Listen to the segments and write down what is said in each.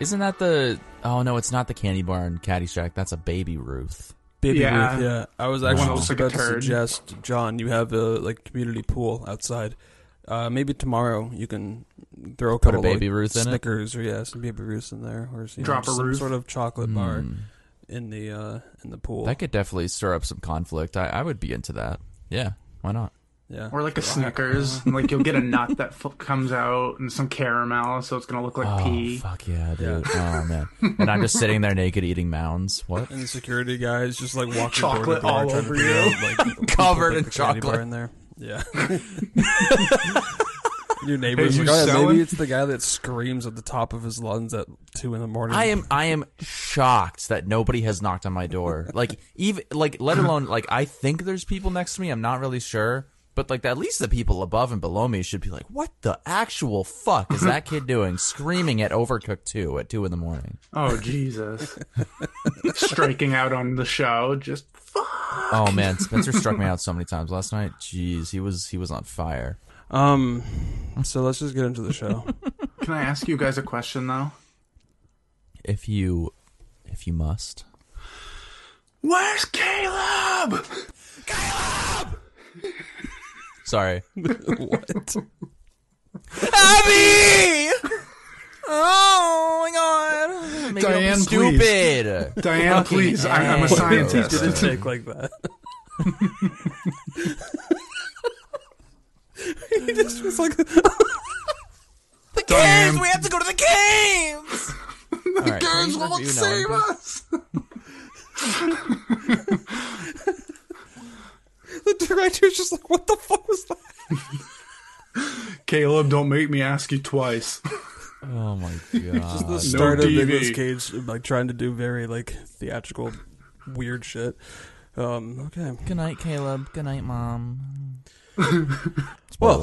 Isn't that the? Oh no, it's not the Candy Barn Caddyshack. That's a Baby Ruth. Baby Yeah. Ruth, yeah. I was actually looks just like a about to turd. suggest, Jon, you have a like community pool outside. Uh, maybe tomorrow you can throw a Put a couple Baby like, Ruth in it? Snickers or yeah, some Baby Ruths in there, or you know, Drop a some Ruth. sort of chocolate bar Hmm. in the uh, in the pool. That could definitely stir up some conflict. I, I would be into that. Yeah, why not? Yeah, Or like a Well, Snickers. and, like you'll get a nut that f- comes out and some caramel, so it's gonna look like oh pee. fuck yeah, dude! Oh man, and I'm just sitting there naked eating mounds. What? And the security guys just like walking Chocolate door to door all over you. out, like, Covered put in the candy bar chocolate. in there. Yeah. Your neighbor's Hey, like, you oh, maybe it's the guy that screams at the top of his lungs at two in the morning. I am I am shocked that nobody has knocked on my door. Like even like let alone like I think there's people next to me. I'm not really sure. But like at least the people above and below me should be like, what the actual fuck is that kid doing? Screaming at Overcooked 2 at two in the morning. Oh Jesus! Striking out on the show, just fuck. Oh man, Spencer struck me out so many times last night. Jeez, he was he was on fire. Um, so let's just get into the show. Can I ask you guys a question though? If you if you must. Where's Caleb? Sorry. what? Abby! Oh my god. Maybe Diane, don't stupid. Diane, please. I, I'm a A. He scientist. didn't take like that. he just was like, The Diane. games! We have to go to the games! All right, Games please won't review save knowing. us. the director's just like, what the fuck was that? Caleb, don't make me ask you twice. Oh my Just the god. start of TV. Nicolas Cage like trying to do very like theatrical, weird shit. Um, okay. Good night, Caleb. Good night, Mom. Well,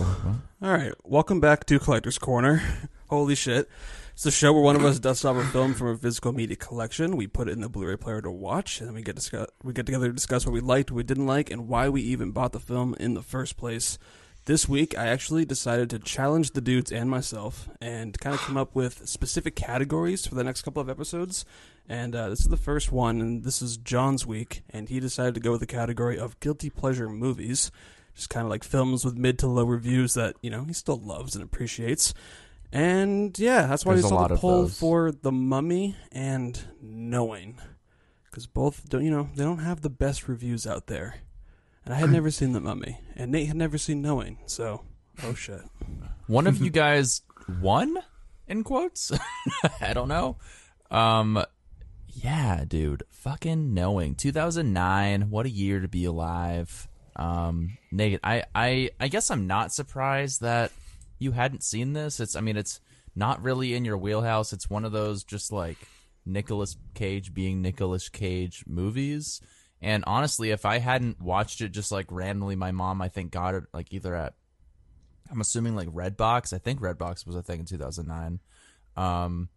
all right. Welcome back to Collector's Corner. Holy shit. It's the show where one of us dusts off a film from a physical media collection. We put it in the Blu-ray player to watch, and then we get discuss- we get together to discuss what we liked, what we didn't like, and why we even bought the film in the first place. This week, I actually decided to challenge the dudes and myself, and kind of come up with specific categories for the next couple of episodes. And uh, this is the first one, and this is Jon's week, and he decided to go with the category of guilty pleasure movies just kind of like films with mid to low reviews that you know he still loves and appreciates. And yeah, that's why There's we a the poll for The Mummy and Knowing, because both don't you know they don't have the best reviews out there. And I had never seen The Mummy, and Nate had never seen Knowing, so oh shit. One of you guys won in quotes. I don't know. Um, yeah, dude, fucking knowing 2009. What a year to be alive. Um, Nate, I, I, I guess I'm not surprised that you hadn't seen this. It's, I mean, it's not really in your wheelhouse. It's one of those just like Nicolas Cage being Nicolas Cage movies. And honestly, if I hadn't watched it just like randomly, my mom, I think, got it like either at I'm assuming like Redbox. I think Redbox was a thing in 2009. Um,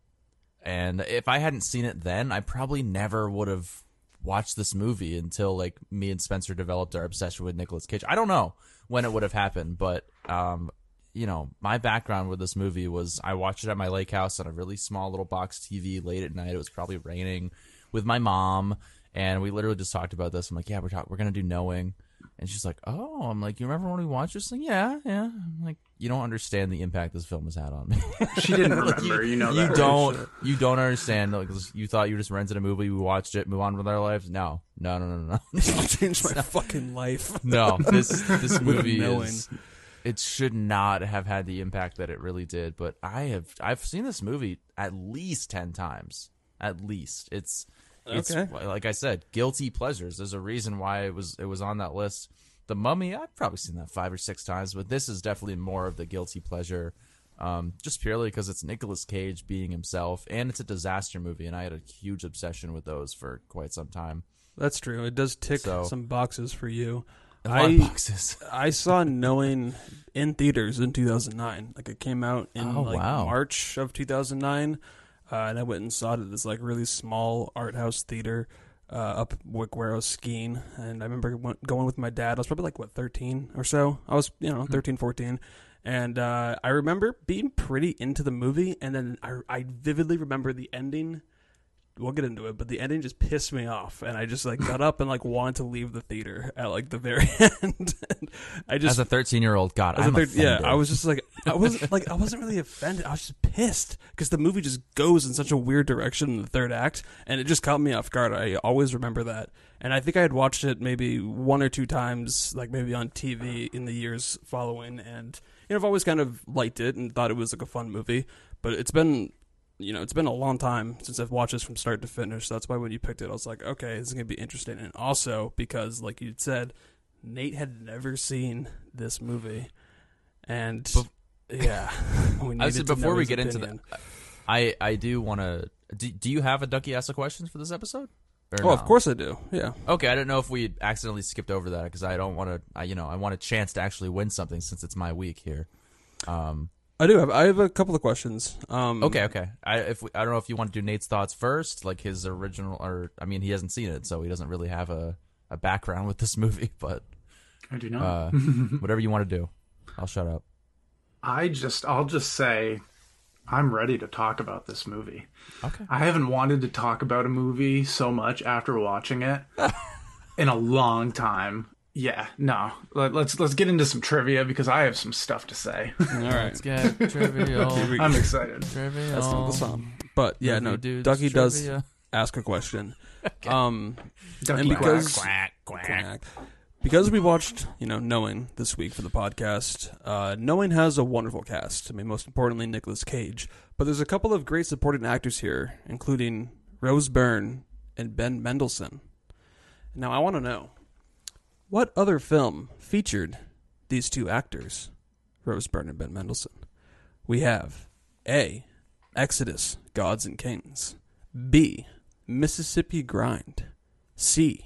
and if I hadn't seen it then, I probably never would have watched this movie until like me and Spencer developed our obsession with Nicolas Cage. I don't know when it would have happened, but um, you know, my background with this movie was I watched it at my lake house on a really small little box TV late at night. It was probably raining with my mom, and we literally just talked about this. I'm like, yeah, we're talk- we're gonna do knowing. And she's like, "Oh, I'm like, you remember when we watched this thing? Yeah, yeah." I'm like, you don't understand the impact this film has had on me. She didn't Like, remember. you, know you that. don't, you don't understand. Like, you thought you just rented a movie, we watched it, move on with our lives. No, no, no, no, no, it changed my fucking life. no. This this movie is. It should not have had the impact that it really did. But I have, I've seen this movie at least ten times. At least it's, it's Okay. like I said, guilty pleasures. There's a reason why it was it was on that list. The Mummy, I've probably seen that five or six times, but this is definitely more of the guilty pleasure, um, just purely because it's Nicolas Cage being himself, and it's a disaster movie, and I had a huge obsession with those for quite some time. That's true. It does tick So- some boxes for you. I boxes. I saw Knowing in theaters in 2009. Like it came out in Oh, like wow. March of 2009, uh, and I went and saw it at this like really small art house theater uh, up Wickwaro skiing. And I remember going with my dad. I was probably like what 13 or so. I was you know 13, 14. And uh, I remember being pretty into the movie, and then I, I vividly remember the ending. We'll get into it, but the ending just pissed me off, and I just like got up and like wanted to leave the theater at like the very end. And I just As a 13 year old, God, I'm third- yeah. I was just like, I was like, I wasn't really offended. I was just pissed because the movie just goes in such a weird direction in the third act, and it just caught me off guard. I always remember that, and I think I had watched it maybe one or two times, like maybe on TV in the years following, and you know, I've always kind of liked it and thought it was like a fun movie, but it's been. You know, it's been a long time since I've watched this from start to finish. So that's why when you picked it, I was like, okay, this is gonna be interesting. And also because, like you said, Nate had never seen this movie, and yeah, we I said to before we get into that, I I do want to. Do, do you have a Ducky ask the questions for this episode? Oh, no? of course I do. Yeah. Okay, I didn't know if we accidentally skipped over that because I don't want to. I you know I want a chance to actually win something since it's my week here. Um. I do have. I have a couple of questions. Um, Okay. Okay. I if we, I don't know if you want to do Nate's thoughts first, like his original, or I mean he hasn't seen it, so he doesn't really have a a background with this movie. But I do not. uh, whatever you want to do, I'll shut up. I just, I'll just say, I'm ready to talk about this movie. Okay. I haven't wanted to talk about a movie so much after watching it in a long time. Yeah, no. Let, let's let's get into some trivia because I have some stuff to say. All right. Let's get trivial. I'm excited. trivial. That's not the song. But yeah, no. Movie dudes Ducky does ask a question. Um, Ducky And because- quacks. Quack quack. quack. because we watched, you know, Knowing this week for the podcast. Uh, Knowing has a wonderful cast. I mean, most importantly, Nicolas Cage. But there's a couple of great supporting actors here, including Rose Byrne and Ben Mendelsohn. Now, I want to know what other film featured these two actors, Rose Byrne and Ben Mendelsohn? We have A. Exodus, Gods and Kings. B. Mississippi Grind. C.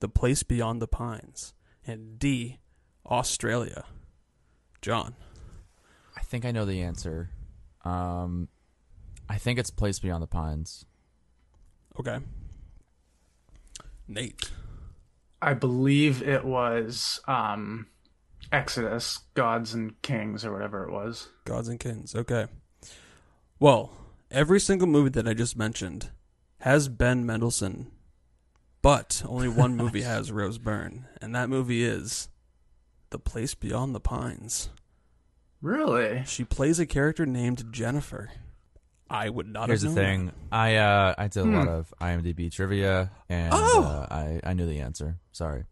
The Place Beyond the Pines. And D. Australia. Jon. I think I know the answer. Um, I think it's Place Beyond the Pines. Okay. Nate. I believe it was um, Exodus, Gods and Kings, or whatever it was. Gods and Kings. Okay. Well, every single movie that I just mentioned has Ben Mendelsohn, but only one movie has Rose Byrne, and that movie is The Place Beyond the Pines. Really? She plays a character named Jennifer. I would not have. Here's the have known thing. I uh I did a Hmm. lot of IMDb trivia and Oh! uh, I I knew the answer. Sorry.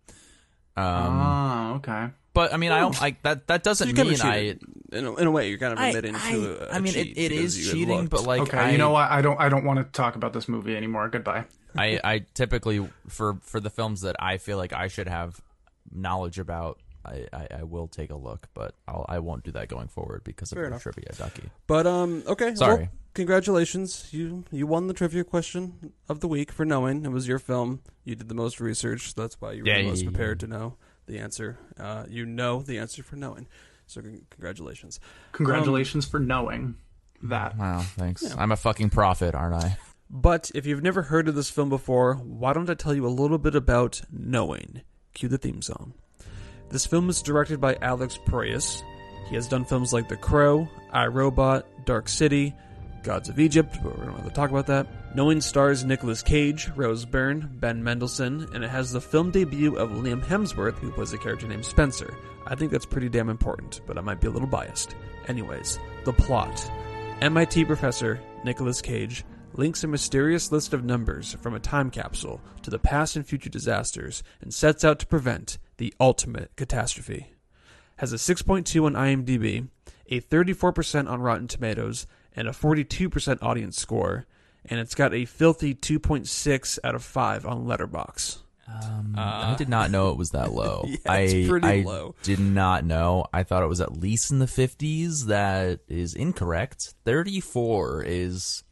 Um oh, okay. but I mean I don't like that that that. doesn't You kind mean of I. In a, in a way, you're kind of I, admitting I, to a, I mean cheat it, it because is you had cheating but like okay, I, you know what? I don't. I don't want to talk about this movie anymore. Goodbye. I I typically for for the films that I feel like I should have knowledge about I, I, I will take a look, but I'll, I won't do that going forward because of Fair the enough. trivia, Ducky. But um, okay. well, Sorry. Congratulations. You you won the trivia question of the week for knowing it was your film. You did the most research. That's why you were the Yay. most prepared to know the answer. Uh, you know the answer for knowing. So con- congratulations. Congratulations for knowing that. Wow, thanks. Yeah. I'm a fucking prophet, aren't I? But if you've never heard of this film before, why don't I tell you a little bit about Knowing? Cue the theme song. This film is directed by Alex Proyas. He has done films like The Crow, I Robot, Dark City, Gods of Egypt, but we don't have to talk about that. Knowing stars Nicolas Cage, Rose Byrne, Ben Mendelsohn, and it has the film debut of Liam Hemsworth, who plays a character named Spencer. I think that's pretty damn important, but I might be a little biased. Anyways, the plot. MIT professor Nicolas Cage links a mysterious list of numbers from a time capsule to the past and future disasters and sets out to prevent the ultimate catastrophe. Has a 6.2 on IMDb, a 34% on Rotten Tomatoes, and a 42% audience score, and it's got a filthy 2.6 out of 5 on Letterboxd. Um, Uh, I did not know it was that low. Yeah, I, pretty I low. did not know. I thought it was at least in the 50s. That is incorrect. 34 is.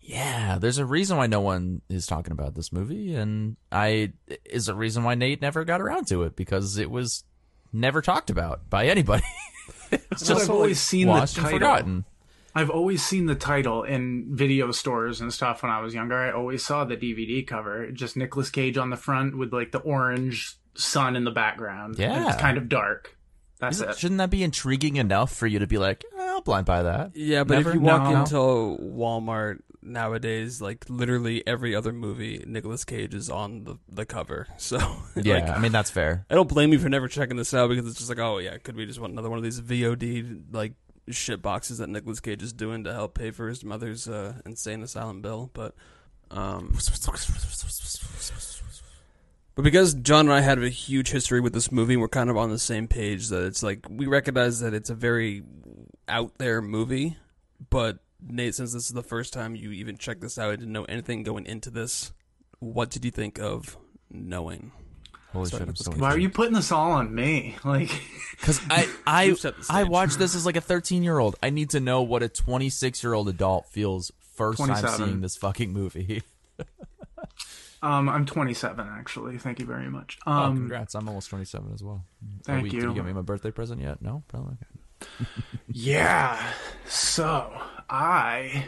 Yeah, there's a reason why no one is talking about this movie, and I is a reason why Nate never got around to it because it was never talked about by anybody. it's But I've always seen the watched and title. forgotten. I've always seen the title in video stores and stuff when I was younger. I always saw the DVD cover, just Nicolas Cage on the front with like the orange sun in the background. Yeah. And it's kind of dark. That's Isn't- it. Shouldn't that be intriguing enough for you to be like, eh, I'll blind buy that? Yeah, but Never? if you walk No. into Walmart nowadays, like literally every other movie, Nicolas Cage is on the, the cover. So Yeah, like, I mean that's fair. I don't blame you for never checking this out because it's just like, oh yeah, could we just want another one of these VOD like shit boxes that Nicolas Cage is doing to help pay for his mother's uh, insane asylum bill? But um, but because Jon and I had a huge history with this movie, we're kind of on the same page that it's like we recognize that it's a very out there movie, but Nate, since this is the first time you even checked this out, I didn't know anything going into this. What did you think of knowing? Holy Sorry, shit! I'm so Why are you putting this all on me? Like, Because I I You've set the I stage. watched this as like a 13 year old. I need to know what a 26 year old adult feels first time seeing this fucking movie. um, I'm 27 actually. Thank you very much. oh, Um, congrats! I'm almost 27 as well. Thank Are we- Did you. you get me my birthday present yet? No, probably. Okay. Yeah. So I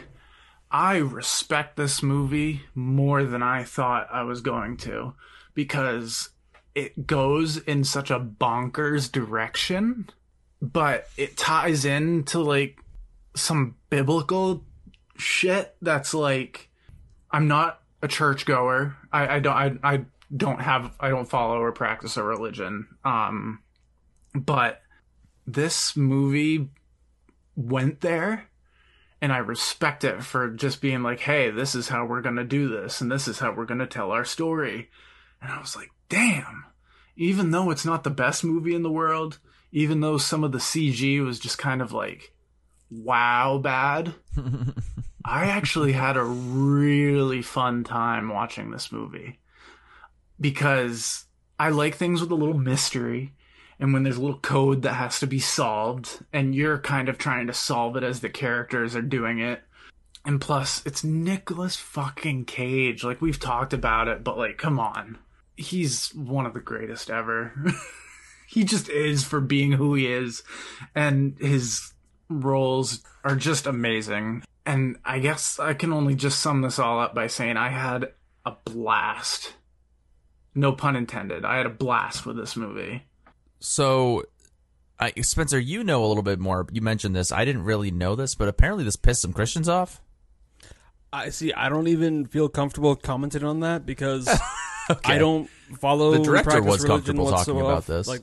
I respect this movie more than I thought I was going to because it goes in such a bonkers direction, but it ties into like some biblical shit that's like I'm not a churchgoer. I, I don't I, I don't have I don't follow or practice a religion. Um but this movie went there and I respect it for just being like, hey, this is how we're to do this and this is how we're to tell our story. And I was like, damn, even though it's not the best movie in the world, even though some of the CG was just kind of like, wow, bad, I actually had a really fun time watching this movie. Because I like things with a little mystery and when there's a little code that has to be solved and you're kind of trying to solve it as the characters are doing it. And plus it's Nicolas fucking Cage. Like we've talked about it but like come on he's one of the greatest ever he just is for being who he is and his roles are just amazing and I guess I can only just sum this all up by saying I had a blast no pun intended I had a blast with this movie So, I, Spencer, you know a little bit more. You mentioned this. I didn't really know this, but apparently this pissed some Christians off. I see. I don't even feel comfortable commenting on that because I don't follow. The director was comfortable talking whatsoever, about this. like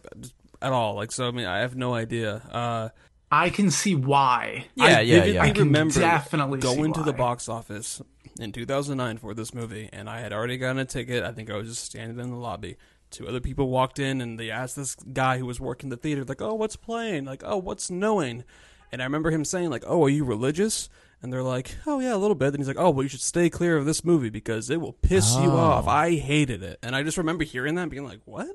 at all. Like so, I mean, I have no idea. Uh, I can see why. Yeah, I yeah, yeah. I can remember definitely see going to the box office in 2009 for this movie, and I had already gotten a ticket. I think I was just standing in the lobby. Two other people walked in, and they asked this guy who was working the theater, like, "Oh, what's playing? Like, oh, what's knowing?" And I remember him saying, like, "Oh, are you religious?" And they're like, "Oh yeah, a little bit." And he's like, "Oh, well, you should stay clear of this movie because it will piss you Oh. off." I hated it, and I just remember hearing that, and being like, "What?"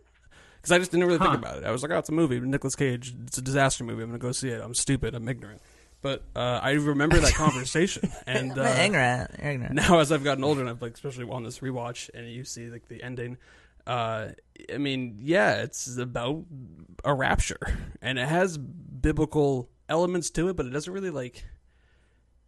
Because I just didn't really think about it. I was like, "Oh, it's a movie. Nicolas Cage. It's a disaster movie. I'm gonna go see it. I'm stupid. I'm ignorant." But uh, I remember that conversation, and uh, ignorant, ignorant. now as I've gotten older and I've like especially on this rewatch and you see like the ending, uh, I mean, yeah, it's about a rapture and it has biblical elements to it, but it doesn't really like.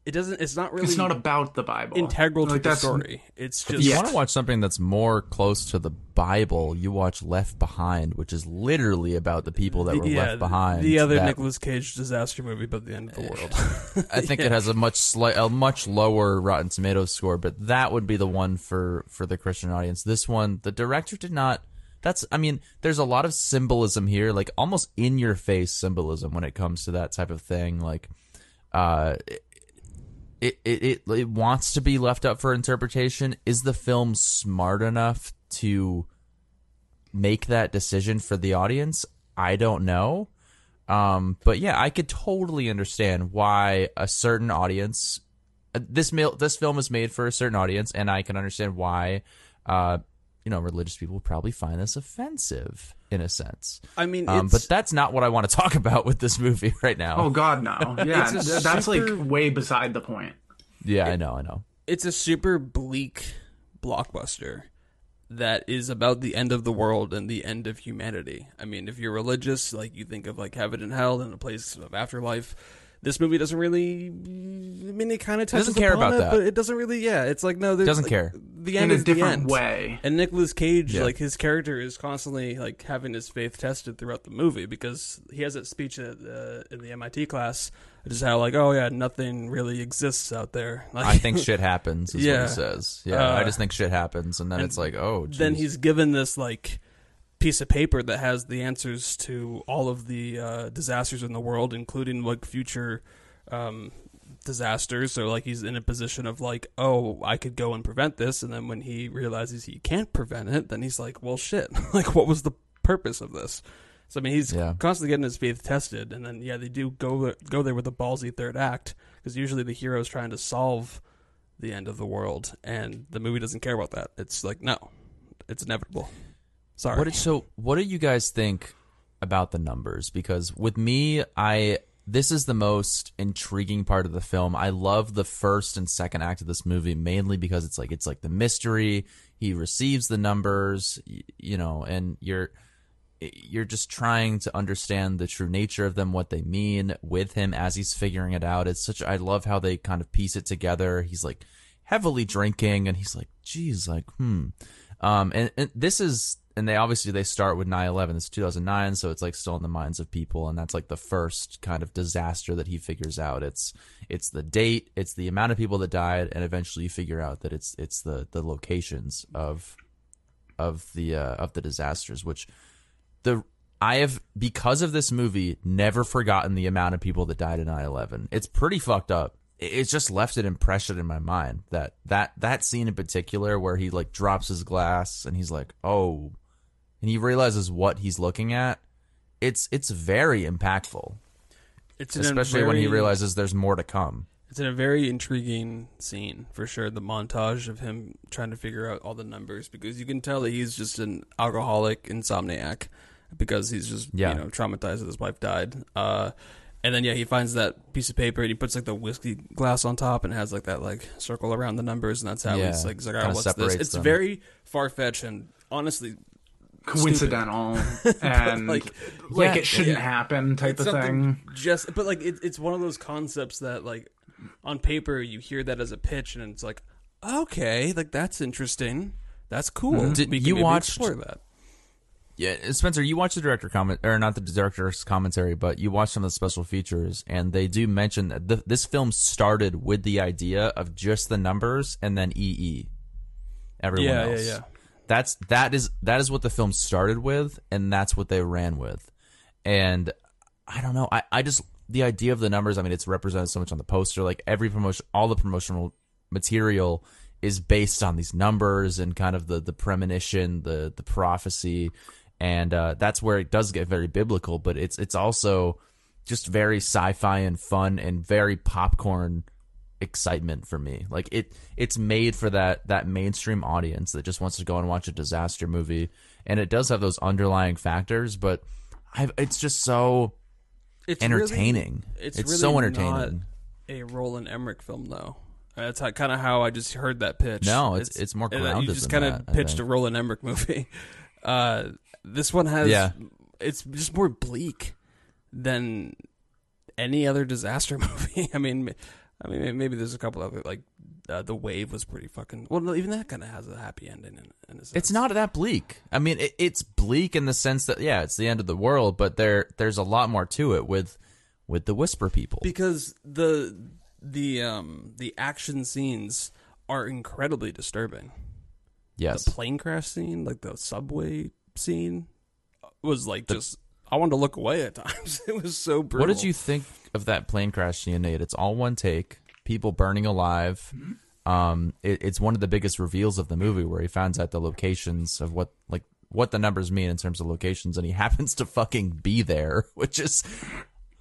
It doesn't. It's not really. It's not about the Bible. integral to Like, the story. It's If just. you Yeah. want to watch something that's more close to the Bible, you watch Left Behind, which is literally about the people that were yeah, left behind. The other that- Nicolas Cage disaster movie about the end of the world. I think it has a much slight, a much lower Rotten Tomatoes score, but that would be the one for for the Christian audience. This one, the director did not. That's, I mean, there's a lot of symbolism here, like almost in your face symbolism when it comes to that type of thing. Like, uh, it it it, wants to be left up for interpretation. Is the film smart enough to make that decision for the audience? I don't know. Um, but yeah, I could totally understand why a certain audience uh, this mil- this film is made for a certain audience, and I can understand why, uh, you know, religious people probably find this offensive in a sense. I mean, Um, but that's not what I want to talk about with this movie right now. Oh God, no. Yeah, It's that's super- like way beside the point. yeah, I know, I know. it's a super bleak blockbuster that is about the end of the world and the end of humanity. I mean, if you're religious, like you think of like heaven and hell and a place of afterlife, this movie doesn't really. I mean, it kind of touches doesn't care upon about it, that. but it doesn't really. Yeah, it's like no, there's, Doesn't like, care. The end in a is the different end. way. And Nicolas Cage, Yeah. like his character, is constantly like having his faith tested throughout the movie because he has that speech at, uh, in the MIT class, just how like, oh yeah, nothing really exists out there. Like, I think shit happens. Is what Yeah. he says. Yeah, Uh, I just think shit happens, and then and it's like, oh, then geez. he's given this like piece of paper that has the answers to all of the uh, disasters in the world, including like future um, disasters. So like he's in a position of like, oh, I could go and prevent this, and then when he realizes he can't prevent it, then he's like, well, shit, like what was the purpose of this? So I mean, he's Yeah. constantly getting his faith tested, and then yeah, they do go go there with a ballsy third act because usually the hero is trying to solve the end of the world, and the movie doesn't care about that. It's like no, it's inevitable. Sorry. So what do you guys think about the numbers? Because with me, I this is the most intriguing part of the film. I love the first and second act of this movie mainly because it's like it's like the mystery. He receives the numbers, y- you know, and you're you're just trying to understand the true nature of them, what they mean with him as he's figuring it out. It's such I love how they kind of piece it together. He's like heavily drinking and he's like, geez, like, hmm. Um, and, and this is, and they obviously they start with 9-11. It's 2009, so it's like still in the minds of people, and that's like the first kind of disaster that he figures out. It's it's the date, it's the amount of people that died, and eventually you figure out that it's it's the the locations of of the uh, of the disasters, which the I have because of this movie never forgotten the amount of people that died in 9/11. It's pretty fucked up. It- just left an impression in my mind that that that scene in particular where he like drops his glass and he's like, "Oh," and he realizes what he's looking at. It's it's very impactful, It's especially when he realizes there's more to come. It's in a very intriguing scene for sure. The montage of him trying to figure out all the numbers because you can tell that he's just an alcoholic insomniac because he's just Yeah. you know traumatized that his wife died. Uh, and then yeah, he finds that piece of paper and he puts like the whiskey glass on top and has like that like circle around the numbers and that's how Yeah. he's like, he's like what's this? It's them. very far fetched and honestly coincidental and like, like, yeah, it shouldn't yeah. happen type it's of thing. Just, but like it, it's one of those concepts that like on paper you hear that as a pitch and it's like okay, like that's interesting, that's cool. Mhm. Did We can you maybe watched- explore that? Yeah, Spencer, you watched the director comment or not the director's commentary, but you watched some of the special features, and they do mention that th- this film started with the idea of just the numbers and then EE. Everyone Yeah, yeah, else. yeah. That's that is that is what the film started with, and that's what they ran with. And I don't know, I I just the idea of the numbers. I mean, it's represented so much on the poster. Like every promotion, all the promotional material is based on these numbers and kind of the the premonition, the the prophecy, and uh, that's where it does get very biblical. But it's it's also just very sci-fi and fun and very popcorn excitement for me. Like it it's made for that that mainstream audience that just wants to go and watch a disaster movie, and it does have those underlying factors, but I it's just so It's entertaining. Really, it's, it's really so entertaining. Not a Roland Emmerich film though. That's how, kind of how I just heard that pitch. No, it's- it's more and, uh, grounded You just kind of pitched a. Roland Emmerich movie. Uh, this one has. Yeah. It's just more bleak than any other disaster movie. I mean, I mean, maybe there's a couple of like uh, the wave was pretty fucking. Well, no, even that kind of has a happy ending. In, in a sense. It's not that bleak. I mean, it, it's bleak in the sense that yeah, it's the end of the world, but there there's a lot more to it with with the whisper people. because the the um the action scenes are incredibly disturbing. yes. The plane crash scene, like the subway scene, was like just. I wanted to look away at times. It was so brutal. What did you think of that plane crash scene, Nate? It's all one take, people burning alive. Um, it, it's one of the biggest reveals of the movie where he finds out the locations of what like what the numbers mean in terms of locations, and he happens to fucking be there, which is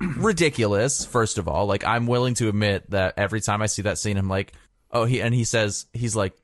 ridiculous. First of all, like I'm willing to admit that every time I see that scene, I'm like, oh, he and he says he's like,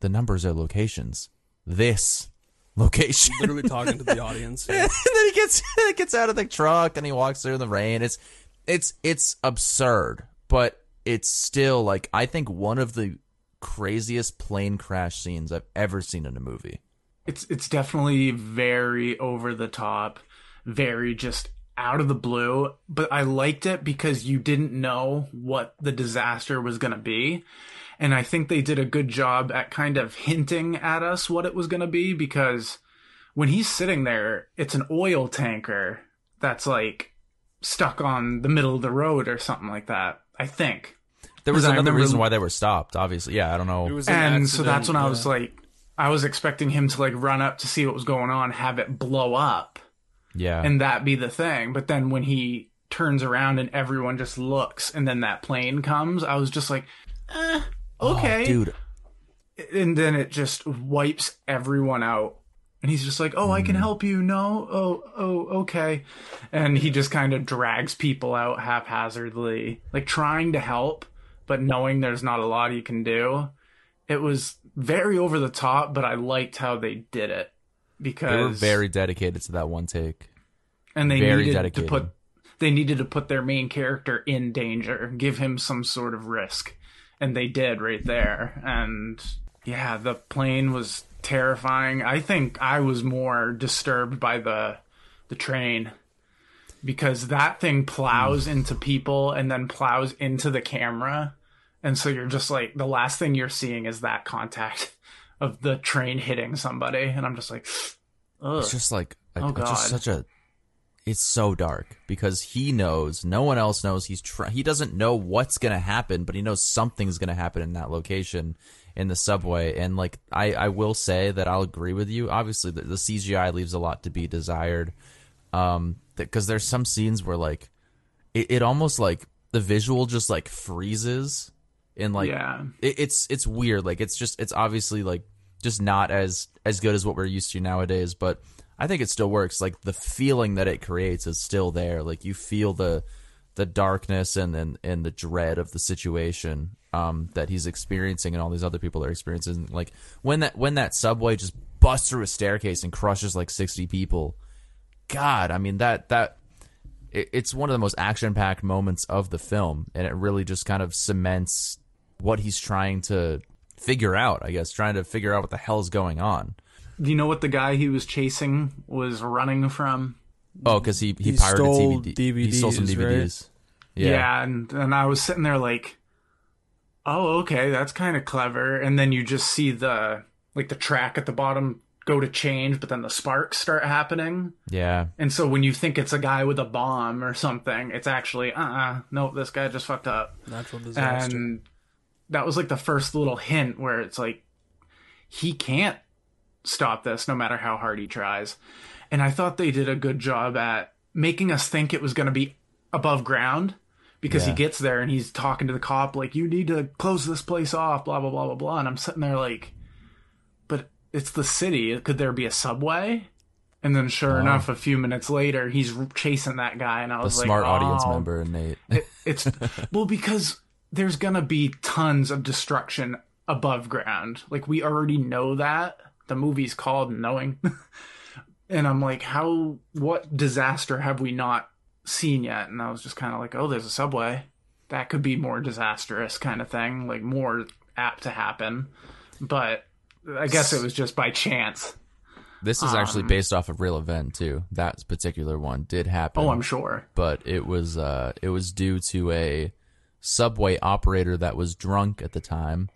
the numbers are locations. This location. Literally talking to the audience. yeah. and then he gets he gets out of the truck and he walks through the rain. It's it's it's absurd, but it's still like I think one of the craziest plane crash scenes I've ever seen in a movie. It's it's definitely very over the top, very just out of the blue, but I liked it because you didn't know what the disaster was going to be. And I think they did a good job at kind of hinting at us what it was going to be because when he's sitting there, it's an oil tanker that's like stuck on the middle of the road or something like that. I think. There was another remember- reason why they were stopped. Obviously, yeah, I don't know. It was an And so that's when I was like, I was expecting him to like run up to see what was going on, have it blow up, yeah, and that be the thing. But then when he turns around and everyone just looks, and then that plane comes, I was just like, eh, Oh, okay, dude. and then it just wipes everyone out. And he's just like, "Oh, I can Mm. help you." No, oh, oh, okay. And he just kind of drags people out haphazardly, like trying to help, but knowing there's not a lot he can do. It was very over the top, but I liked how they did it because They were very dedicated to that one take. and they very needed dedicated. to put they needed to put their main character in danger, give him some sort of risk, and they did right there. And yeah, the plane was terrifying. I think I was more disturbed by the the train because that thing plows Mm. into people and then plows into the camera. And so you're just like the last thing you're seeing is that contact of the train hitting somebody and I'm just like Ugh. It's just like a, Oh, it's just God. such a. It's so dark because he knows, no one else knows. He's try, he doesn't know what's gonna happen, but he knows something's gonna happen in that location in the subway. And like I, I will say that I'll agree with you. Obviously, the, the CGI leaves a lot to be desired. Um, because there's some scenes where like, it, it almost like the visual just like freezes and like yeah. it, it's it's weird. Like it's just it's obviously like just not as as good as what we're used to nowadays. But I think it still works. Like the feeling that it creates is still there. Like you feel the the darkness and and, and the dread of the situation um, that he's experiencing and all these other people are experiencing. Like when that when that subway just busts through a staircase and crushes like sixty people. God, I mean that that it, it's one of the most action packed moments of the film, and it really just kind of cements what he's trying to figure out. I guess trying to figure out what the hell is going on. Do you know what the guy he was chasing was running from? Oh, because he, he He pirated stole DVD, He stole some DVDs, right? DVDs. Yeah. and and I was sitting there like, oh, okay, that's kind of clever. And then you just see the like the track at the bottom go to change, but then the sparks start happening. yeah, And so when you think it's a guy with a bomb or something, it's actually uh uh nope, this guy just fucked up. Natural disaster. And that was like the first little hint where it's like he can't stop this no matter how hard he tries. And I thought they did a good job at making us think it was going to be above ground because Yeah. he gets there and he's talking to the cop like you need to close this place off blah blah blah blah blah and I'm sitting there like but it's the city could there be a subway and then sure Oh. enough a few minutes later he's chasing that guy and I the was like smart oh. audience "Oh, member Nate. it, it's well because there's gonna be tons of destruction above ground. Like we already know that. The movie's called Knowing. and I'm like, how what disaster have we not seen yet? And I was just kind of like, oh, there's a subway. That could be more disastrous kind of thing, like more apt to happen. But I guess it was just by chance. this is actually Um, based off a real event too. That particular one did happen. Oh, I'm sure. but it was uh it was due to a subway operator that was drunk at the time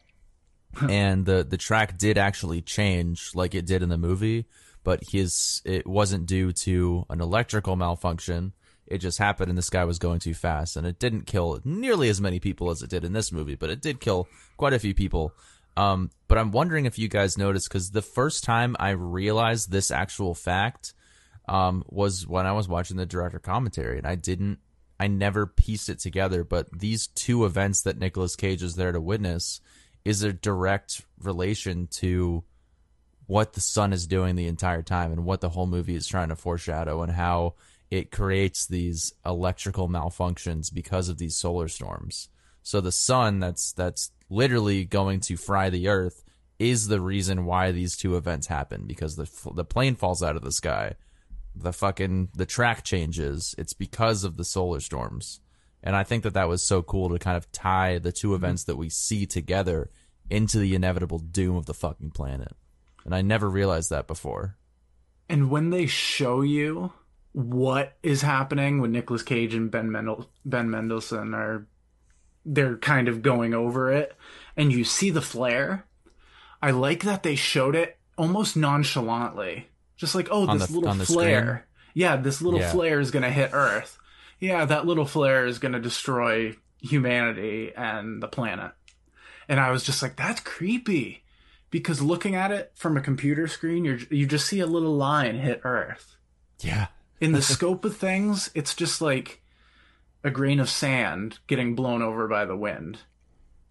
and the the track did actually change like it did in the movie but his it wasn't due to an electrical malfunction. It just happened and this guy was going too fast. And it didn't kill nearly as many people as it did in this movie but it did kill quite a few people. Um but i'm wondering if you guys noticed because the first time i realized this actual fact um, was when I was watching the director commentary, and I didn't, I never pieced it together. But these two events that Nicolas Cage is there to witness is a direct relation to what the sun is doing the entire time, and what the whole movie is trying to foreshadow, and how it creates these electrical malfunctions because of these solar storms. So the sun, that's that's literally going to fry the Earth, is the reason why these two events happen because the the plane falls out of the sky. The fucking the track changes. It's because of the solar storms and i think that that was so cool to kind of tie the two events that we see together into the inevitable doom of the fucking planet and i never realized that before And when they show you what is happening when Nicolas Cage and Ben Mendel Ben Mendelsohn are they're kind of going over it and you see the flare. I like that they showed it almost nonchalantly. Just like, oh, this the- little flare. screen? Yeah, this little Yeah. flare is going to hit Earth. Yeah, that little flare is going to destroy humanity and the planet. And I was just like, that's creepy. Because looking at it from a computer screen, you you just see a little line hit Earth. Yeah. In the scope of things, it's just like a grain of sand getting blown over by the wind.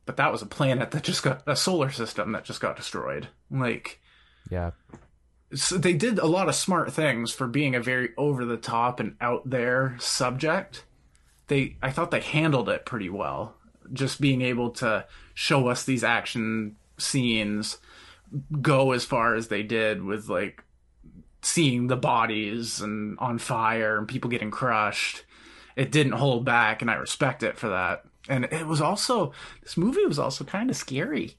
But that was a planet that just got a solar system that just got destroyed. Like Yeah. So they did a lot of smart things for being a very over the top and out there subject. They I thought they handled it pretty well. Just being able to show us these action scenes go as far as they did with like seeing the bodies and on fire and people getting crushed. It didn't hold back and I respect it for that. And it was also this movie was also kind of scary.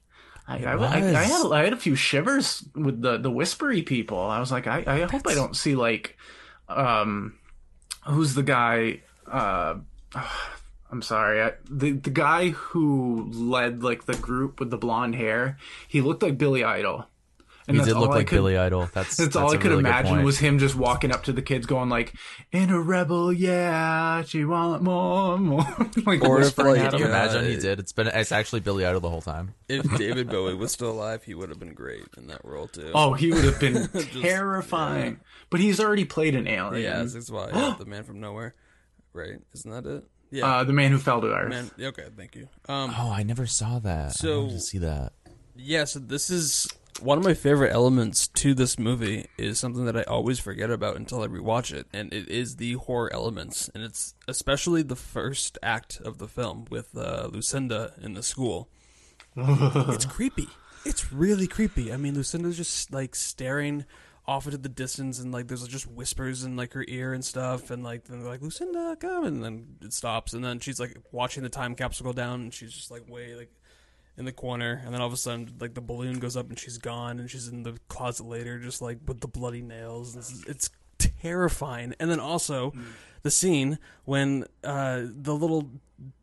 I, I, I, I had I had a few shivers with the the whispery people. I was like, I, I hope I don't see like, um, who's the guy? Uh, I'm sorry, I, the the guy who led like the group with the blonde hair. He looked like Billy Idol. And He that's did look all like could- Billy Idol. That's That's, all I could really imagine was him just walking up to the kids, going like, "In a rebel, yeah, she want more, more." like Or if, whispering like, at Can you him. yeah, imagine he did? It's been it's actually Billy Idol the whole time. If David Bowie was still alive, he would have been great in that role too. Oh, he would have been terrifying. But he's already played an alien. yeah, that's why. Yeah, the man from nowhere, right? Isn't that it? Yeah, Uh, the man who fell to earth. man. Okay, thank you. Um, Oh, I never saw that. So- wanted to see that. Yeah, so this is one of my favorite elements to this movie is something that I always forget about until I rewatch it, and it is the horror elements, and it's especially the first act of the film with uh, Lucinda in the school. it's creepy. It's really creepy. I mean, Lucinda's just like staring off into the distance, and like there's just whispers in like her ear and stuff, and like they're like Lucinda, come, and then it stops, and then she's like watching the time capsule go down, and she's just like way like in the corner, and then all of a sudden, like the balloon goes up and she's gone, and she's in the closet later, just like with the bloody nails. This is, it's terrifying. And then also the scene when uh, the little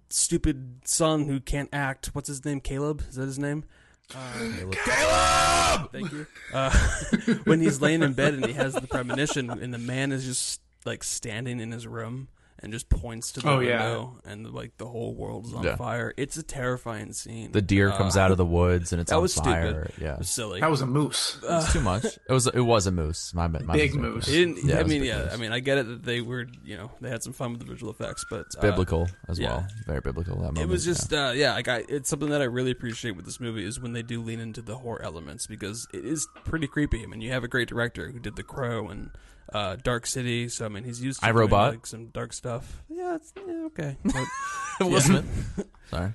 stupid son who can't act, what's his name? Caleb? Is that his name? Caleb! Thank you. Uh, when he's laying in bed and he has the premonition, and the man is just like standing in his room and just points to the Oh, yeah. window, and like the whole world is on Yeah. fire. It's a terrifying scene. The deer comes Uh, out of the woods and it's on fire. that on was fire. stupid. Yeah, It was silly. That was a moose. it's too much. It was it was a moose. My, my Big moose. Didn't, Yeah, I mean, yeah, moose. I mean, I get it that they were, you know, they had some fun with the visual effects, but uh, biblical as yeah. well. Very biblical. That moment. It was yeah. just, uh, yeah, like I, it's something that I really appreciate with this movie is when they do lean into the horror elements because it is pretty creepy. I mean, you have a great director who did The Crow and uh, Dark City, so I mean, he's used to I, doing, Robot? like some dark stuff. Yeah, it's yeah, okay. But, Will Smith. Sorry.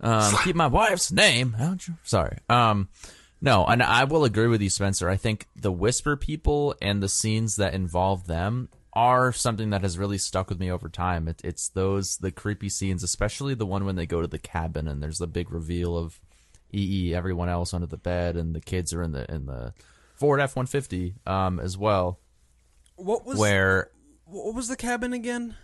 Um, keep my wife's name. Sorry. Um, no, and I will agree with you, Spencer. I think the Whisper people and the scenes that involve them are something that has really stuck with me over time. It, it's those the creepy scenes, especially the one when they go to the cabin and there's the big reveal of EE, everyone else under the bed, and the kids are in the in the Ford F one fifty um as well, what was where what was the cabin again?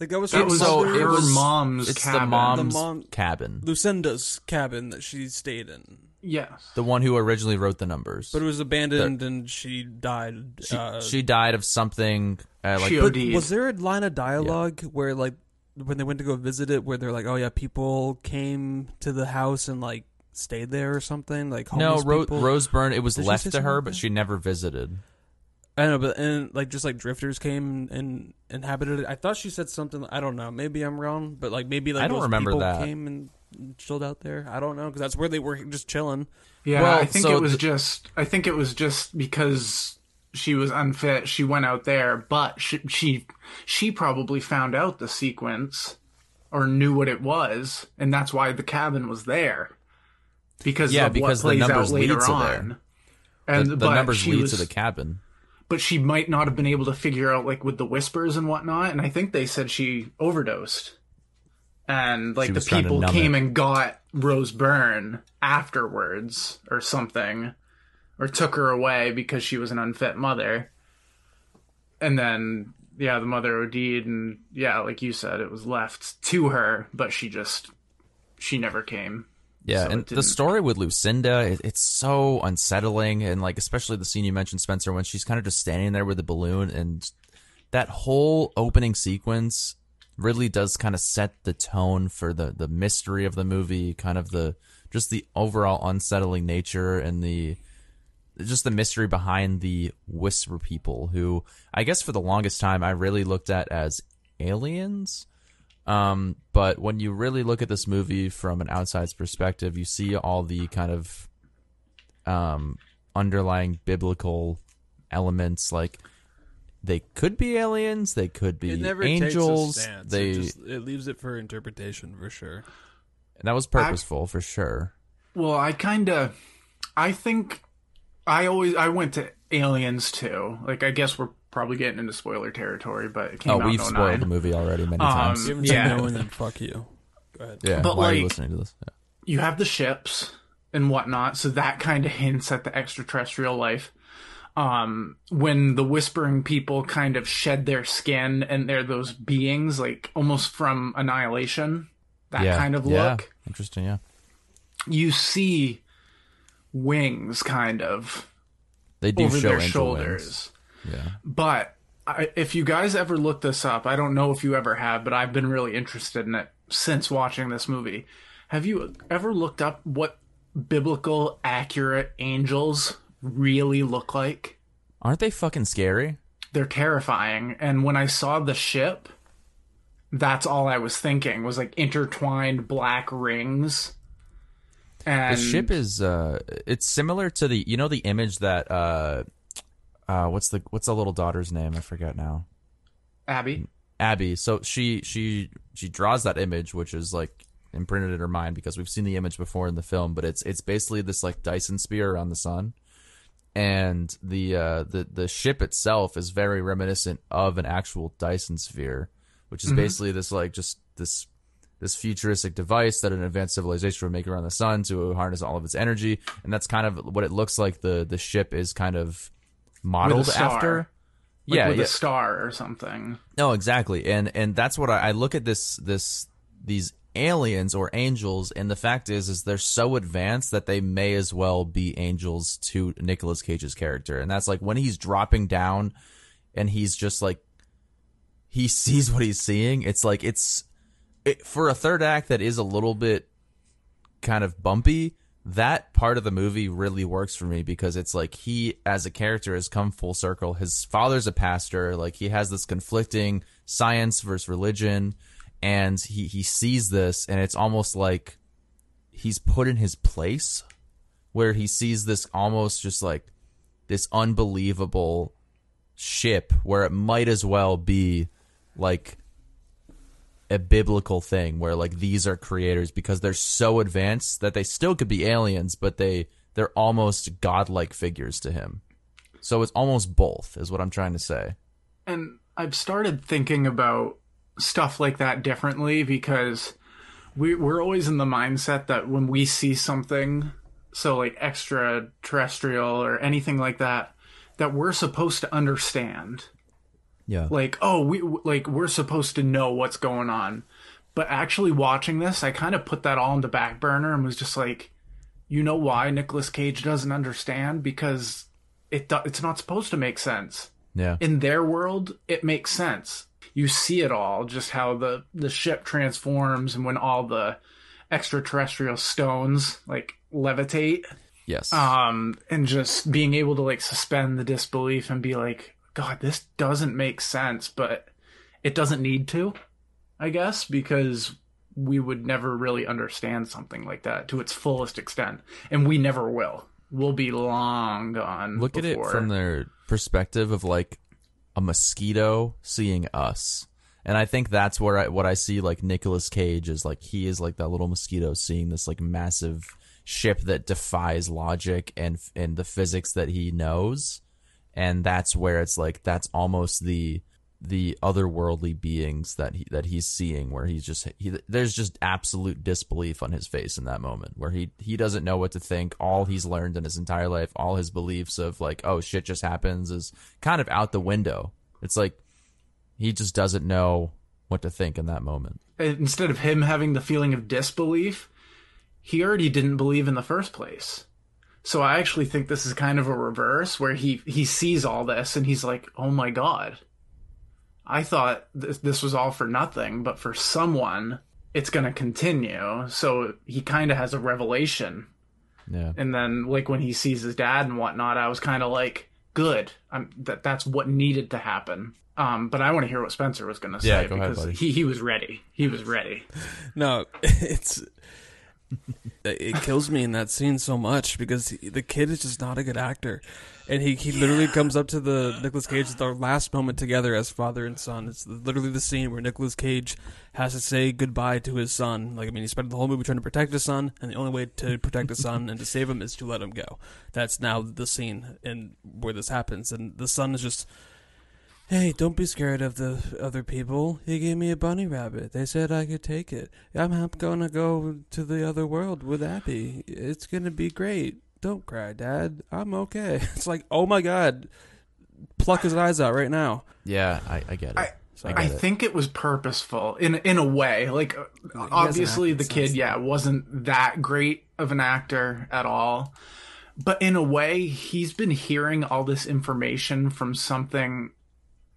Like that was It was so mother- it was mom's it's cabin. the mom's The mom- cabin, Lucinda's cabin that she stayed in, Yes. the one who originally wrote the numbers. but it was abandoned and she died. She, uh, she died of something uh, like She But OD'd. was there a line of dialogue where like when they went to go visit it where they're like, "Oh yeah, people came to the house and like stayed there or something?" Like no Ro- people? Rose Byrne. It was Did left to her, but she never visited. I know, but and like just like drifters came and inhabited it. I thought she said something. I don't know. Maybe I'm wrong, but like maybe like I don't those remember people that. came and chilled out there. I don't know because that's where they were just chilling. Yeah, Well, I think so it was th- just. I think it was just because she was unfit. She went out there, but she she, she probably found out the sequence or knew what it was, and that's why the cabin was there. Because Yeah, of because the what plays numbers out later lead to on. there. And the, the but numbers she lead was, to the cabin. But she might not have been able to figure out like with the whispers and whatnot. And I think they said she overdosed, and like the was trying to people came it. and got Rose Byrne afterwards or something, or took her away because she was an unfit mother. and then yeah, the mother OD'd, and yeah, like you said, it was left to her, but she just she never came. Yeah, So and the story with Lucinda, it, it's so unsettling, and like especially the scene you mentioned, Spencer, when she's kind of just standing there with the balloon, and that whole opening sequence really does kind of set the tone for the the mystery of the movie, kind of the just the overall unsettling nature and the just the mystery behind the whisper people who I guess for the longest time I really looked at as aliens. Um, but when you really look at this movie from an outside's perspective, you see all the kind of um, underlying biblical elements. Like they could be aliens, they could be It never angels. takes a stance. They it, just, it leaves it for interpretation for sure. And that was purposeful for sure. Well, I kind of, I think, I always I went to Aliens too. Like I guess we're probably getting into spoiler territory, but it came Oh, out we've in spoiled the movie already many Um, times. If Yeah. no one, then fuck you. Go ahead. Yeah, but why are you listening to this? Yeah. you have the ships and whatnot, so that kind of hints at the extraterrestrial life. Um, when the whispering people kind of shed their skin and they're those beings, like almost from Annihilation, that yeah, kind of yeah. look, Interesting, yeah. you see wings kind of They do over show their shoulders. wings. Yeah. But I, if you guys ever look this up, I don't know if you ever have, but I've been really interested in it since watching this movie. Have you ever looked up what biblical accurate angels really look like? Aren't they fucking scary? They're terrifying. And when I saw the ship, that's all I was thinking was like intertwined black rings. And The ship is uh it's similar to the you know the image that uh uh what's the what's the little daughter's name? I forget now. Abby. Abby. So she she she draws that image which is like imprinted in her mind because we've seen the image before in the film, but it's it's basically this like Dyson sphere around the sun. And the uh the the ship itself is very reminiscent of an actual Dyson sphere, which is basically this like just this this futuristic device that an advanced civilization would make around the sun to harness all of its energy, and that's kind of what it looks like. the The ship is kind of modeled after. Like yeah, with yeah. a star or something. No, exactly, and and that's what I, I look at this this these aliens or angels, and the fact is is they're so advanced that they may as well be angels to Nicolas Cage's character, and that's like when he's dropping down, and he's just like he sees what he's seeing. It's like it's it, for a third act that is a little bit kind of bumpy that part of the movie really works for me because it's like he as a character has come full circle. His father's a pastor. Like he has this conflicting science versus religion and he he sees this and it's almost like he's put in his place where he sees this almost just like this unbelievable ship where it might as well be like a biblical thing where like these are creators because they're so advanced that they still could be aliens but they they're almost godlike figures to him so it's almost both is what i'm trying to say And I've started thinking about stuff like that differently because we, we're always in the mindset that when we see something, so like extraterrestrial or anything like that, that we're supposed to understand. Yeah. Like, oh, we like we're supposed to know what's going on. But actually watching this, I kind of put that all in the back burner and was just like, you know why Nicolas Cage doesn't understand? Because it do- it's not supposed to make sense. Yeah. In their world it makes sense. You see it all just how the the ship transforms and when all the extraterrestrial stones like levitate. Yes. Um and just being able to like suspend the disbelief and be like god this doesn't make sense but it doesn't need to i guess because we would never really understand something like that to its fullest extent and we never will. We'll be long gone look at it from their perspective of like a mosquito seeing us. And i think that's where i what i see like Nicolas cage is like he is like that little mosquito seeing this like massive ship that defies logic and and the physics that he knows and that's where it's like that's almost the the otherworldly beings that he that he's seeing where he's just he, there's just absolute disbelief on his face in that moment where he he doesn't know what to think all he's learned in his entire life all his beliefs of like oh shit just happens is kind of out the window It's like he just doesn't know what to think in that moment. Instead of him having the feeling of disbelief, he already didn't believe in the first place. So I actually think this is kind of a reverse where he he sees all this and he's like, "Oh my god. I thought this, this was all for nothing, but for someone it's going to continue." So he kind of has a revelation. Yeah. And then like when he sees his dad and whatnot, I was kind of like, "Good. I'm that that's what needed to happen." Um, but I want to hear what Spencer was going to say Yeah, ahead, because buddy. he he was ready. He was ready. No, it's it kills me in that scene so much because he, the kid is just not a good actor, and he he literally comes up to the Nicolas Cage at their last moment together as father and son. It's literally the scene where Nicolas Cage has to say goodbye to his son. Like I mean, he spent the whole movie trying to protect his son, and the only way to protect his son and to save him is to let him go. That's now the scene and where this happens, and the son is just. Hey, don't be scared of the other people. He gave me a bunny rabbit. They said I could take it. I'm gonna go to the other world with Abby. It's gonna be great. Don't cry, Dad. I'm okay. It's like, oh my god, pluck his eyes out right now. Yeah, I, I get it. I- I, I get it. think it was purposeful in in a way. Like uh, obviously the kid, since yeah, wasn't that great of an actor at all. But in a way, he's been hearing all this information from something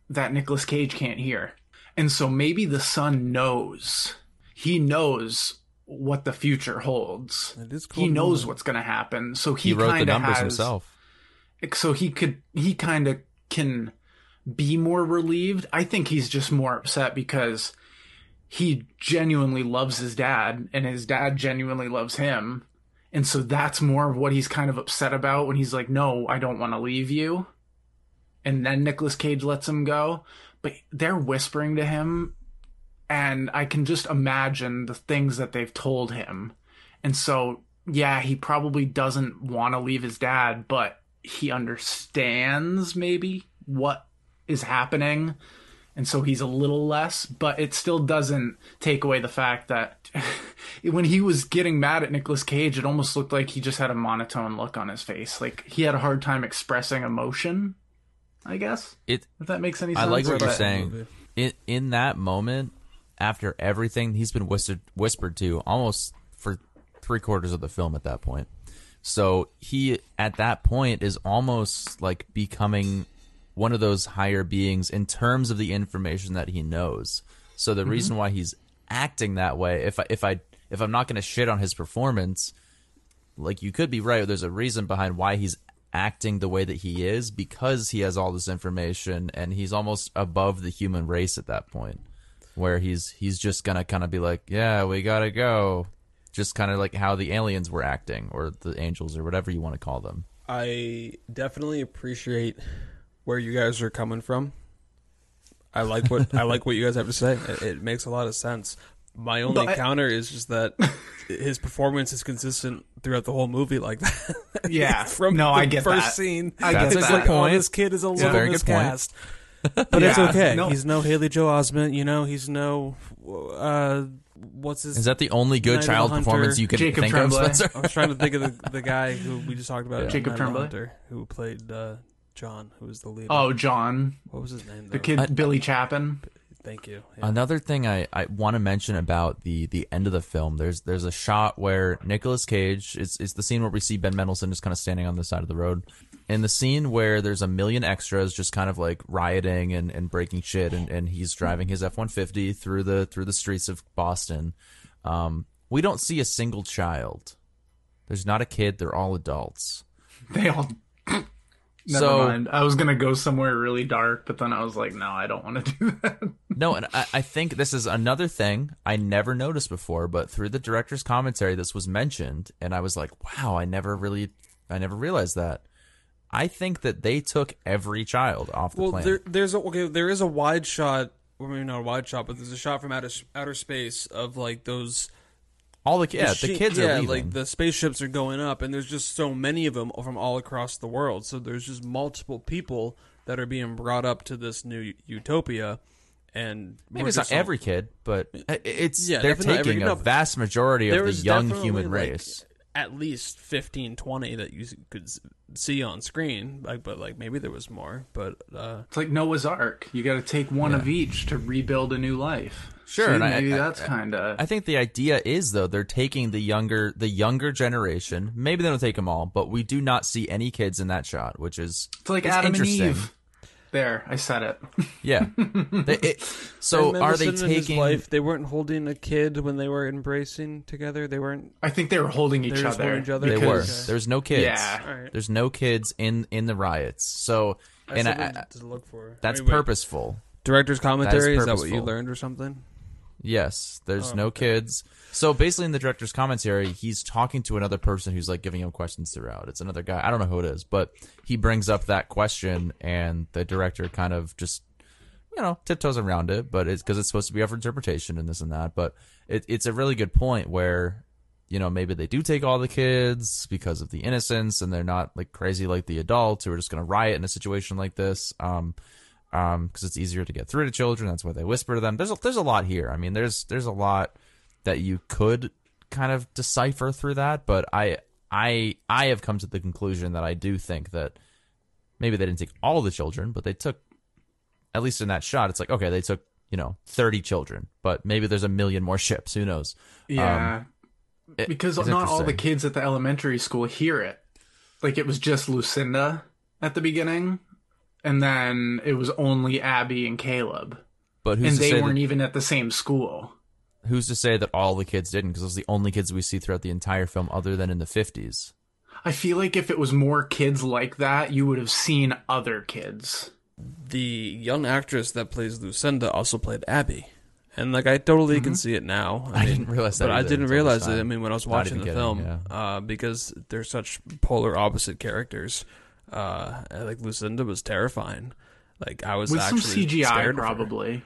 that Nicolas Cage can't hear. And so maybe the son knows. He knows what the future holds. It is He knows moving. what's going to happen. So he, he wrote the kind of numbers has himself. so he could he kind of can be more relieved i think he's just more upset because he genuinely loves his dad and his dad genuinely loves him and so that's more of what he's kind of upset about when he's like no i don't want to leave you and then Nicolas Cage lets him go but they're whispering to him and i can just imagine the things that they've told him. And so yeah he probably doesn't want to leave his dad but he understands maybe what is happening and so he's a little less but it still doesn't take away the fact that when he was getting mad at Nicolas Cage it almost looked like he just had a monotone look on his face. Like he had a hard time expressing emotion I guess It if that makes any sense. I like what you're saying. In in that moment, after everything he's been whispered whispered to almost for three quarters of the film at that point. So he at that point is almost like becoming one of those higher beings in terms of the information that he knows. So the mm-hmm. reason why he's acting that way, if I if I if I'm not going to shit on his performance, like you could be right. There's a reason behind why he's acting the way that he is because he has all this information and he's almost above the human race at that point, where he's he's just gonna kind of be like, yeah, we gotta go, just kind of like how the aliens were acting or the angels or whatever you want to call them. I definitely appreciate where you guys are coming from. I like what I like what you guys have to say. It, it makes a lot of sense. My only But I- counter is just that his performance is consistent throughout the whole movie, like that. Yeah. from No, the I get first that. scene. I That's get a good that. like, oh, point. this kid is a little very good point. miscast. But it's okay. no. He's no Haley Joel Osment. You know, he's no. Uh, what's his? Is that the only good Night child performance you can Jacob think Tremblay. of, Spencer? I was trying to think of the, the guy who we just talked about. in Jacob Night Tremblay? Hunter, who played uh, John, who was the lead. oh John what was his name? the kid I- Billy Chapin Thank you. Yeah. Another thing I, I want to mention about the the end of the film, there's there's a shot where Nicolas Cage, it's, it's the scene where we see Ben Mendelsohn just kind of standing on the side of the road. In the scene where there's a million extras just kind of like rioting and, and breaking shit and, and he's driving his F one fifty through the through the streets of Boston. Um, we don't see a single child. There's not a kid, they're all adults. they all Never So- mind. I was gonna go somewhere really dark, but then I was like, no, I don't want to do that. No, and I, I think this is another thing I never noticed before, but through the director's commentary, this was mentioned, and I was like, wow, I never really, I never realized that. I think that they took every child off the Well, planet. there, there's a okay. There is a wide shot. Well, maybe not a wide shot, but there's a shot from outer outer space of like those. All the yeah, the shi- kids yeah, are leaving. like the spaceships are going up, and there's just so many of them from all across the world. So there's just multiple people that are being brought up to this new utopia, and Maybe it's not all- every kid, but it's Yeah, they're definitely not every- taking no, a vast majority of the young definitely, human like, race. at least 15, 20 that you could see on screen. Like, but like maybe there was more. But uh, It's like Noah's Ark. You got to take one Yeah. of each to rebuild a new life. Sure, See, and maybe I- that's kind of. I think the idea is though they're taking the younger the younger generation. Maybe they don't take them all, but we do not see any kids in that shot, which is It's like it's Adam and. Eve. There, I said it. Yeah. They- it- so are they Mendelsohn and his taking? wife? They weren't holding a kid when they were embracing together. They weren't. I think they were holding each They were just other. holding each other? They were. because- There's no kids. Yeah. All right. There's no kids in in the riots. So and That's I, something to look for. that's I mean, purposeful. Director's commentary. Is, that what you learned or something? Yes, there's Oh, no okay. kids. So basically, in the director's commentary, he's talking to another person who's like giving him questions throughout. It's another guy. I don't know who it is, but he brings up that question, and the director kind of just, you know, tiptoes around it. But it's because it's supposed to be up for interpretation and this and that. But it, it's a really good point where, you know, maybe they do take all the kids because of the innocence, and they're not like crazy like the adults who are just going to riot in a situation like this. Um, um, because it's easier to get through to children. That's why they whisper to them. There's a, there's a lot here. I mean, there's there's a lot that you could kind of decipher through that, but I I I have come to the conclusion that I do think that maybe they didn't take all the children, but they took at least in that shot. It's like okay, they took you know 30 children, but maybe there's a million more ships. Who knows? Yeah, It- because not all the kids at the elementary school hear it. Like it was just Lucinda at the beginning, and then it was only Abby and Caleb, But who's and to they say weren't that, even at the same school. who's to say that all the kids didn't? Because those are the only kids we see throughout the entire film, other than in the 50s. I feel like if it was more kids like that, you would have seen other kids. The young actress that plays Lucinda also played Abby. And like I totally can see it now. I didn't realize that but I didn't realize it. I mean, when I was Not watching even the kidding, film, uh, because they're such polar opposite characters. Uh, like Lucinda was terrifying. Like I was With some actually CGI, scared of her. probably.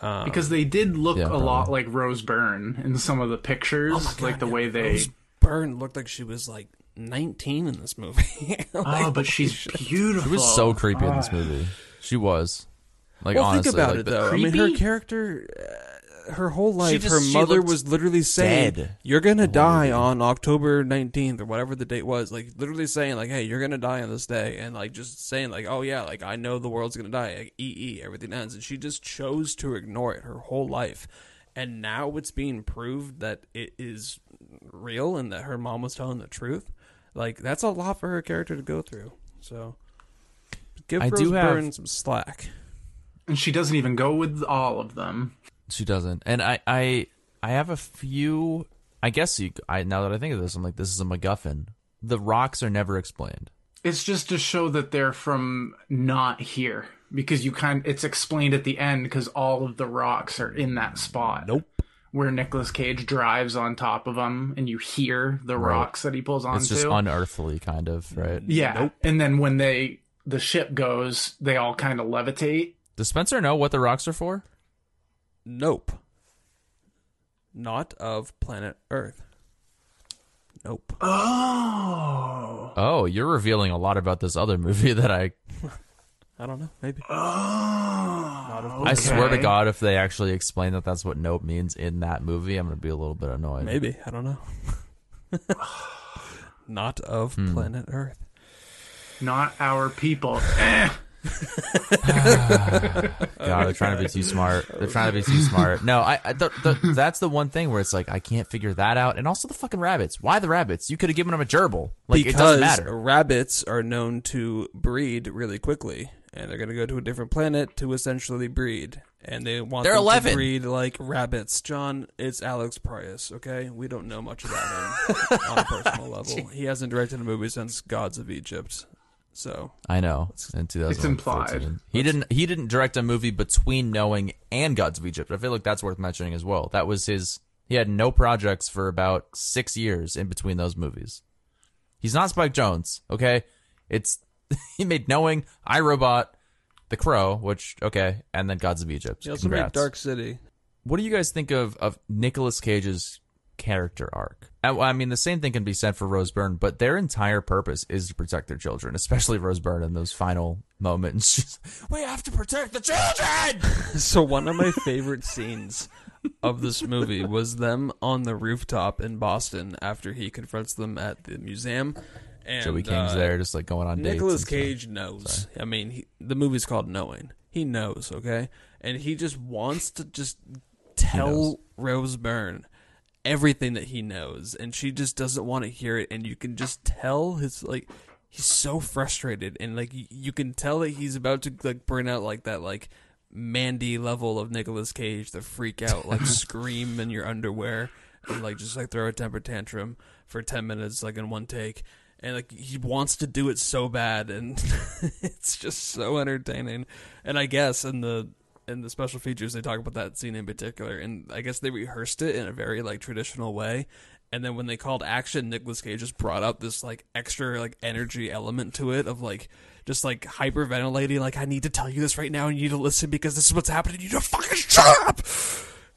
Um, Because they did look Yeah, a lot like Rose Byrne in some of the pictures, Oh God, like the yeah, way they. Rose Byrne looked like she was like 19 in this movie. Oh, but she's beautiful. She was so creepy in this movie. She was. Like well, honestly, think about like, it the- though. I mean, her character, uh, her whole life, just- her she mother looked was literally saying, dead "You're gonna oh, die movie. on October 19th or whatever the date was." Like literally saying, "Like, hey, you're gonna die on this day," and like just saying, "Like, oh yeah, like I know the world's gonna die. Like, EE, everything ends," and she just chose to ignore it her whole life. And now it's being proved that it is real and that her mom was telling the truth. Like that's a lot for her character to go through. So give I Rose do have- Byrne some slack. And she doesn't even go with all of them. She doesn't. And I, I, I have a few. I guess you. I now that I think of this, I'm like, this is a MacGuffin. The rocks are never explained. It's just to show that they're from not here because you kind it's explained at the end because all of the rocks are in that spot. Nope. Where Nicolas Cage drives on top of them and you hear the Right. rocks that he pulls onto. It's just unearthly, kind of, right? yeah. nope. And then when they the ship goes, they all kind of levitate. Does Spencer know what the rocks are for? Nope. Not of planet Earth. Nope. Oh. Oh, you're revealing a lot about this other movie that I. I don't know. Maybe. Oh. I swear to God, if they actually explain that that's what nope means in that movie, I'm gonna be a little bit annoyed. Maybe. I don't know. Not of Hmm. planet Earth. Not our people. God, they're trying to be too smart. They're trying to be too smart. No, I, I the, the, that's the one thing where it's like I can't figure that out. And also the fucking rabbits. Why the rabbits? You could have given them a gerbil. Like because it doesn't matter. rabbits are known to breed really quickly, and they're going to go to a different planet to essentially breed. And they want They're them 11. to breed like rabbits. Jon, it's Alex Proyas, okay? We don't know much about him on a personal level. He hasn't directed a movie since Gods of Egypt. So, I know. In 2014. implied. He didn't. He didn't direct a movie between Knowing and Gods of Egypt. I feel like that's worth mentioning as well. That was his. He had no projects for about six years in between those movies. He's not Spike Jonze. Okay, it's he made Knowing, I, Robot, The Crow, which okay, and then Gods of Egypt. he also Congrats. made Dark City. What do you guys think of of Nicolas Cage's character arc? I, mean, the same thing can be said for Rose Byrne, but their entire purpose is to protect their children, especially Rose Byrne in those final moments. We have to protect the children. So one of my favorite scenes of this movie was them on the rooftop in Boston after he confronts them at the museum. And, Joey King's uh, there, just like going on dates. Nicolas and stuff. Cage knows. I mean, he, the movie's called Knowing. He knows, okay, and he just wants to just tell. Rose Byrne everything that he knows, and she just doesn't want to hear it. And you can just tell his like he's so frustrated, and like you can tell that he's about to like burn out like that like Mandy level of Nicolas Cage, the freak out, like scream in your underwear, and like just like throw a temper tantrum for ten minutes, like in one take. And like he wants to do it so bad, and it's just so entertaining. And I guess in the in the special features they talk about that scene in particular, and I guess they rehearsed it in a very like traditional way. And then when they called action, nicolas Cage just brought up this like extra like energy element to it of like just like hyperventilating, like I need to tell you this right now, and you need to listen because this is what's happening. You need to fucking shut up.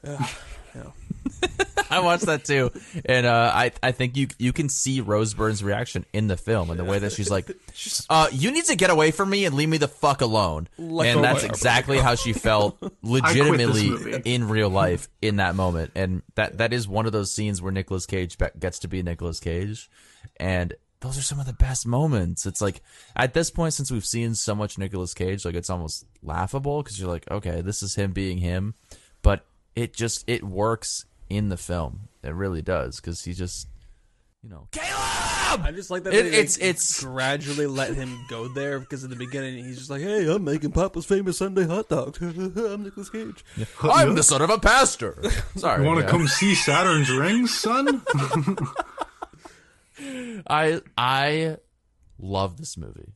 Yeah, yeah. I watched that too, and uh, I I think you you can see Rose Byrne's reaction in the film and the way that she's like, uh, "You need to get away from me and leave me the fuck alone." Let and that's exactly how she felt, legitimately in real life in that moment. And that that is one of those scenes where Nicolas Cage gets to be Nicolas Cage, and those are some of the best moments. It's like at this point, since we've seen so much Nicolas Cage, like it's almost laughable because you're like, okay, this is him being him, but it just it works in the film. It really does because he just, you know, Caleb. I just like that It- they, like, it's- it's- gradually let him go there because in the beginning he's just like, "Hey, I'm making Papa's famous Sunday hot dog. I'm Nicolas Cage." I'm the son of a pastor. Sorry, You want to yeah. come see Saturn's rings, son? I I love this movie.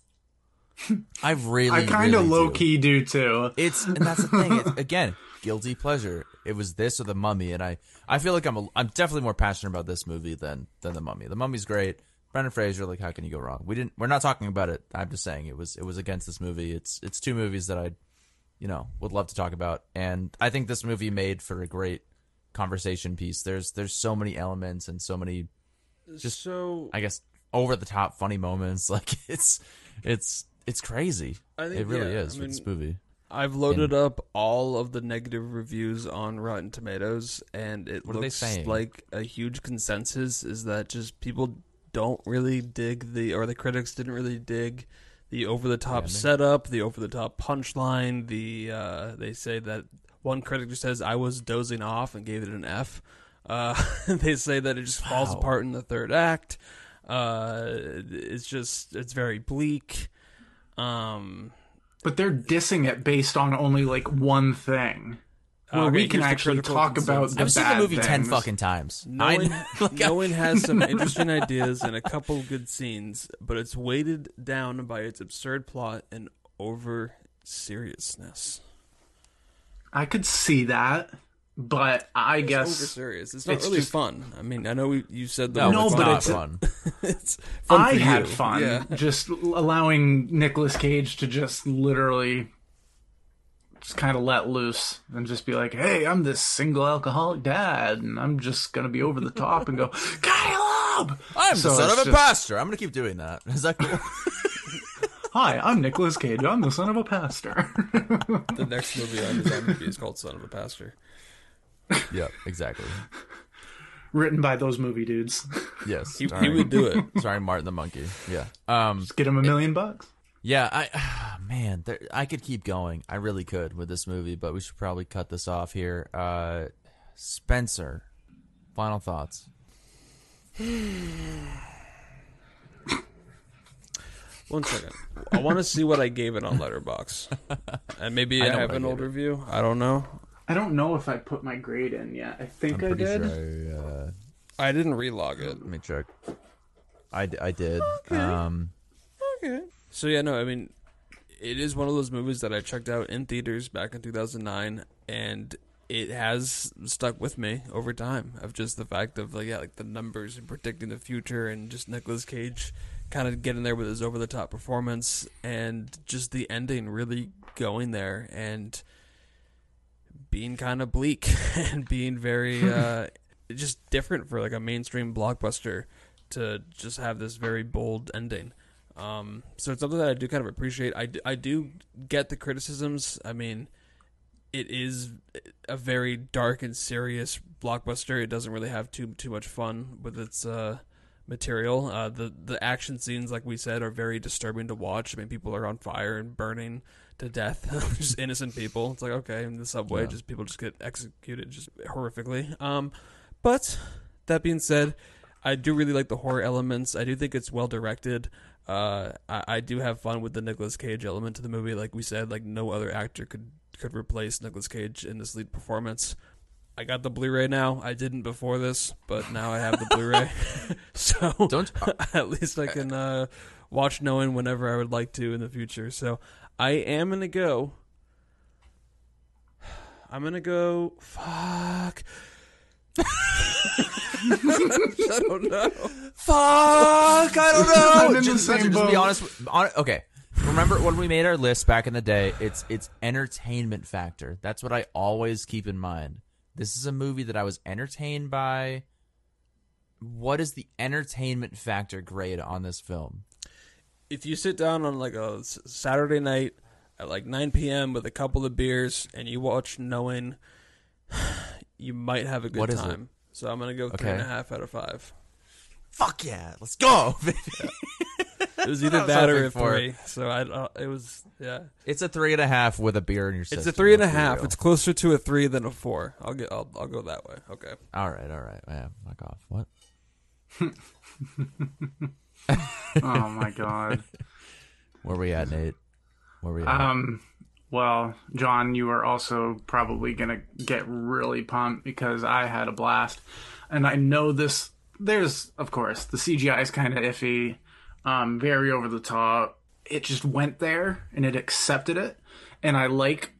I really, I kind of really low do. key do too. It's and that's the thing. It's, again, guilty pleasure. It was this or the Mummy, and I I feel like I'm a, I'm definitely more passionate about this movie than than the Mummy. The Mummy's great. Brendan Fraser, like, how can you go wrong? We didn't. We're not talking about it. I'm just saying it was it was against this movie. It's it's two movies that I, you know, would love to talk about, and I think this movie made for a great conversation piece. There's there's so many elements and so many Just so I guess over the top funny moments. Like it's it's it's crazy. I think, it really yeah, is I with this movie. I've loaded up all of the negative reviews on Rotten Tomatoes, and it looks like a huge consensus is that just people don't really dig the, or the critics didn't really dig the over the top Yeah, setup, the over the top punchline. The uh, they say that one critic just says I was dozing off and gave it an F. Uh, they say that it just falls apart in the third act. Uh, it's just it's very bleak. Um, But they're dissing it based on only like one thing. Uh, Where Okay, we can actually critical talk about consensus. the I've seen the movie ten fucking times. No I one, know- like, no one has some interesting ideas and a couple good scenes, but it's weighted down by its absurd plot and over seriousness. I could see that, but I over guess serious. It's not it's really just- fun. I mean, I know we, you said the no, word No, it's but not it's- fun. it's fun I for had you. fun Yeah. just allowing Nicolas Cage to just literally just kind of let loose and just be like, "Hey, I'm this single alcoholic dad, and I'm just gonna be over the top and go, Caleb." I'm So the son of a just- pastor. I'm gonna keep doing that. Is that cool? Hi, I'm Nicolas Cage. I'm the son of a pastor. The next movie on his IMDb is called Son of a Pastor. yeah, exactly. Written by those movie dudes. Yes, He, he would do it. Sorry, Martin the Monkey. Yeah. Um. Just get him a million bucks. Yeah. I. Man, there, I could keep going. I really could with this movie, but we should probably cut this off here. Uh, Spencer, final thoughts. One second. I want to see what I gave it on Letterboxd, and maybe I I, know have an gave old review. I don't know. I don't know if I put my grade in yet. I think I Pretty did. sure. I, uh, I didn't relog it. let me check. I, I did. Um. Okay. So yeah, no, I mean, it is one of those movies that I checked out in theaters back in 2009, and it has stuck with me over time. Of just the fact of like yeah, like the numbers and predicting the future, and just Nicolas Cage kind of getting there with his over the top performance, and just the ending really going there and being kind of bleak and being very uh, just different for like a mainstream blockbuster to just have this very bold ending. Um, so it's something that I do kind of appreciate. I, d- I do get the criticisms. I mean, it is a very dark and serious blockbuster. It doesn't really have too too much fun with its uh, material. Uh, the the action scenes, like we said, are very disturbing to watch. I mean, people are on fire and burning to death, just innocent people. It's like okay, in the subway, Yeah. just people just get executed just horrifically. Um, but that being said, I do really like the horror elements. I do think it's well directed. Uh, I, I do have fun with the Nicolas Cage element to the movie. Like we said, like no other actor could could replace Nicolas Cage in this lead performance. I got the Blu-ray now. I didn't before this, but now I have the Blu-ray, so Don't at least I can uh, watch knowing whenever I would like to in the future. So I am gonna go. I'm gonna go. Fuck. I don't know. Fuck, I don't know. I'm in the just, same just be honest. with- hon- Okay, remember when we made our list back in the day? It's it's entertainment factor. That's what I always keep in mind. This is a movie that I was entertained by. What is the entertainment factor grade on this film? If you sit down on like a Saturday night at like 9 p.m. with a couple of beers and you watch Knowing, you might have a good What is it? time. So I'm gonna go three and a Okay. half out of five. Fuck yeah, let's go. It was either was that or hoping a for. three. So I, uh, it was yeah. it's a three and a half with a beer in your system. It's a three and a let's be half. real. It's closer to a three than a four. I'll get. I'll, I'll go that way. Okay. all right, all right. Yeah, fuck off. What? Oh my god. Where are we at, Nate? Where are we at? Um, well, Jon, you are also probably gonna get really pumped because I had a blast, and I know this. There's, of course, the CGI is kind of iffy, um, very over the top. It just went there and it accepted it, and I like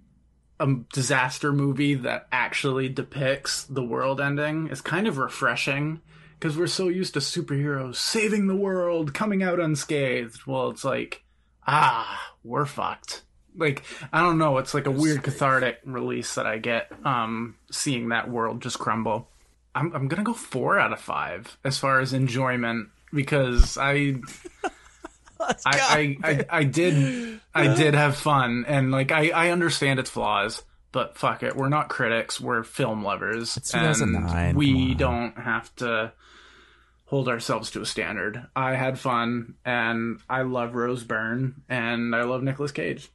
a disaster movie that actually depicts the world ending. It's kind of refreshing because we're so used to superheroes saving the world, coming out unscathed. Well, it's like, ah, we're fucked. Like I don't know, it's like a weird cathartic release that I get um seeing that world just crumble. I'm I'm gonna go four out of five as far as enjoyment because I I, I, I I did I did have fun and like I I understand its flaws, but fuck it, we're not critics, we're film lovers, It's 2009, and we don't have to hold ourselves to a standard. I had fun and I love Rose Byrne and I love Nicolas Cage.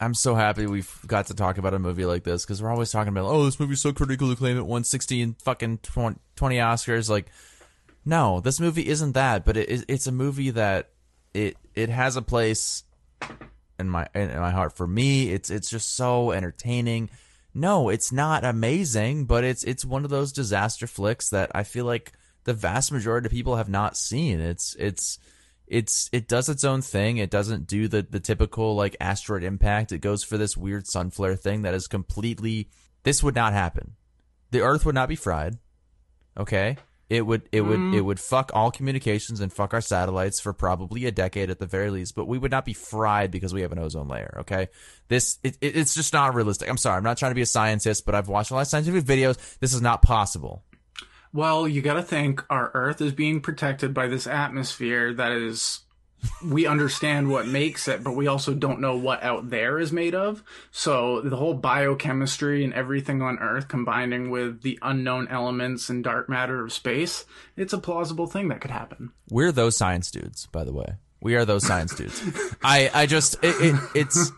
I'm so happy we've got to talk about a movie like this because we're always talking about, oh, this movie's so critically acclaimed. It won 60 and fucking 20, 20 Oscars. Like, no, this movie isn't that. But it, it's a movie that it it has a place in my in my heart for me. It's it's just so entertaining. No, it's not amazing, but it's it's one of those disaster flicks that I feel like the vast majority of people have not seen. It's it's it's it does its own thing. It doesn't do the the typical like asteroid impact. It goes for this weird sun flare thing that is completely this would not happen. The earth would not be fried. Okay? It would it would mm-hmm. it would fuck all communications and fuck our satellites for probably a decade at the very least, but we would not be fried because we have an ozone layer, okay? This it, it, it's just not realistic. I'm sorry. I'm not trying to be a scientist, but I've watched a lot of scientific videos. This is not possible. Well, you got to think our Earth is being protected by this atmosphere that is. We understand what makes it, but we also don't know what out there is made of. So the whole biochemistry and everything on Earth combining with the unknown elements and dark matter of space, it's a plausible thing that could happen. We're those science dudes, by the way. We are those science dudes. I I just it, it it's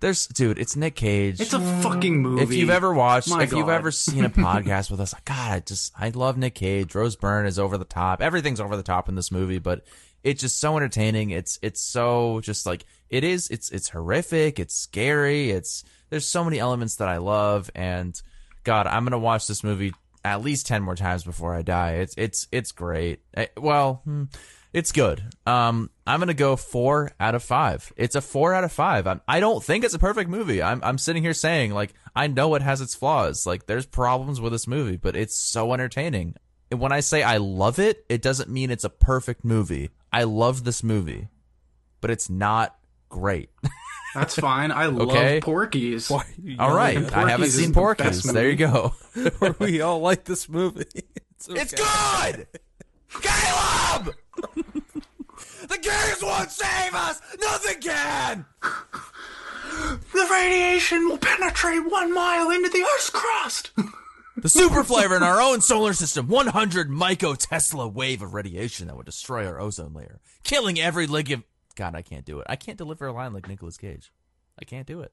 there's dude, it's Nick Cage. It's a fucking movie. if you've ever watched, My if you've ever seen a podcast with us, God, I just I love Nick Cage. Rose Byrne is over the top. Everything's over the top in this movie, but it's just so entertaining. It's it's so just like it is. It's it's horrific. It's scary. It's there's so many elements that I love, and God, I'm gonna watch this movie at least ten more times before I die. It's it's it's great. Eh, Well, hmm, it's good. Um, I'm gonna go four out of five. It's a four out of five. I'm, I don't think it's a perfect movie. I'm I'm sitting here saying like I know it has its flaws. Like there's problems with this movie, but it's so entertaining. And when I say I love it, it doesn't mean it's a perfect movie. I love this movie, but it's not great. That's fine. I Okay. love Porky's. Why All right, yelling I haven't seen is the Porky's. There you go. we all like this movie. It's, It's good! Caleb! The games won't save us! Nothing can! The radiation will penetrate one mile into the Earth's crust. The super flare in our own solar system, 100 microtesla wave of radiation that would destroy our ozone layer, killing every ligament. God, I can't do it. I can't deliver a line like Nicolas Cage. I can't do it.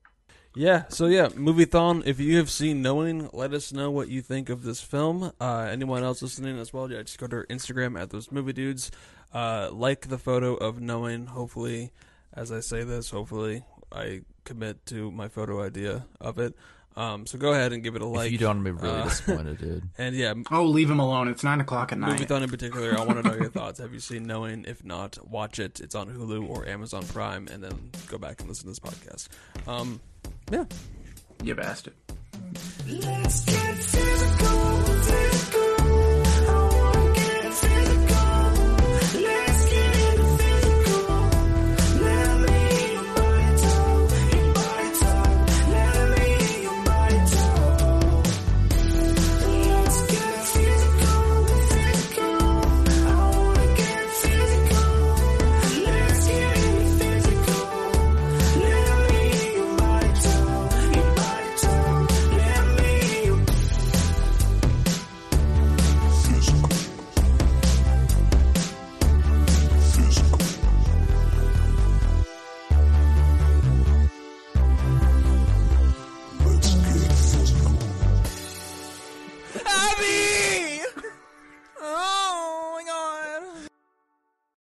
Yeah, so yeah, Moviethon. If you have seen Knowing, let us know what you think of this film. Uh, anyone else listening as well, yeah, just go to our Instagram at those movie dudes. Uh, like the photo of Knowing. Hopefully, as I say this, hopefully I commit to my photo idea of it. Um, so go ahead and give it a like. if you don't, I'm really uh, disappointed, dude. And yeah, Oh, leave him alone. It's nine o'clock at night. Moviethon in particular, I want to know your thoughts. Have you seen Knowing? If not, watch it. It's on Hulu or Amazon Prime, and then go back and listen to this podcast. Um, yeah. You bastard. Let's get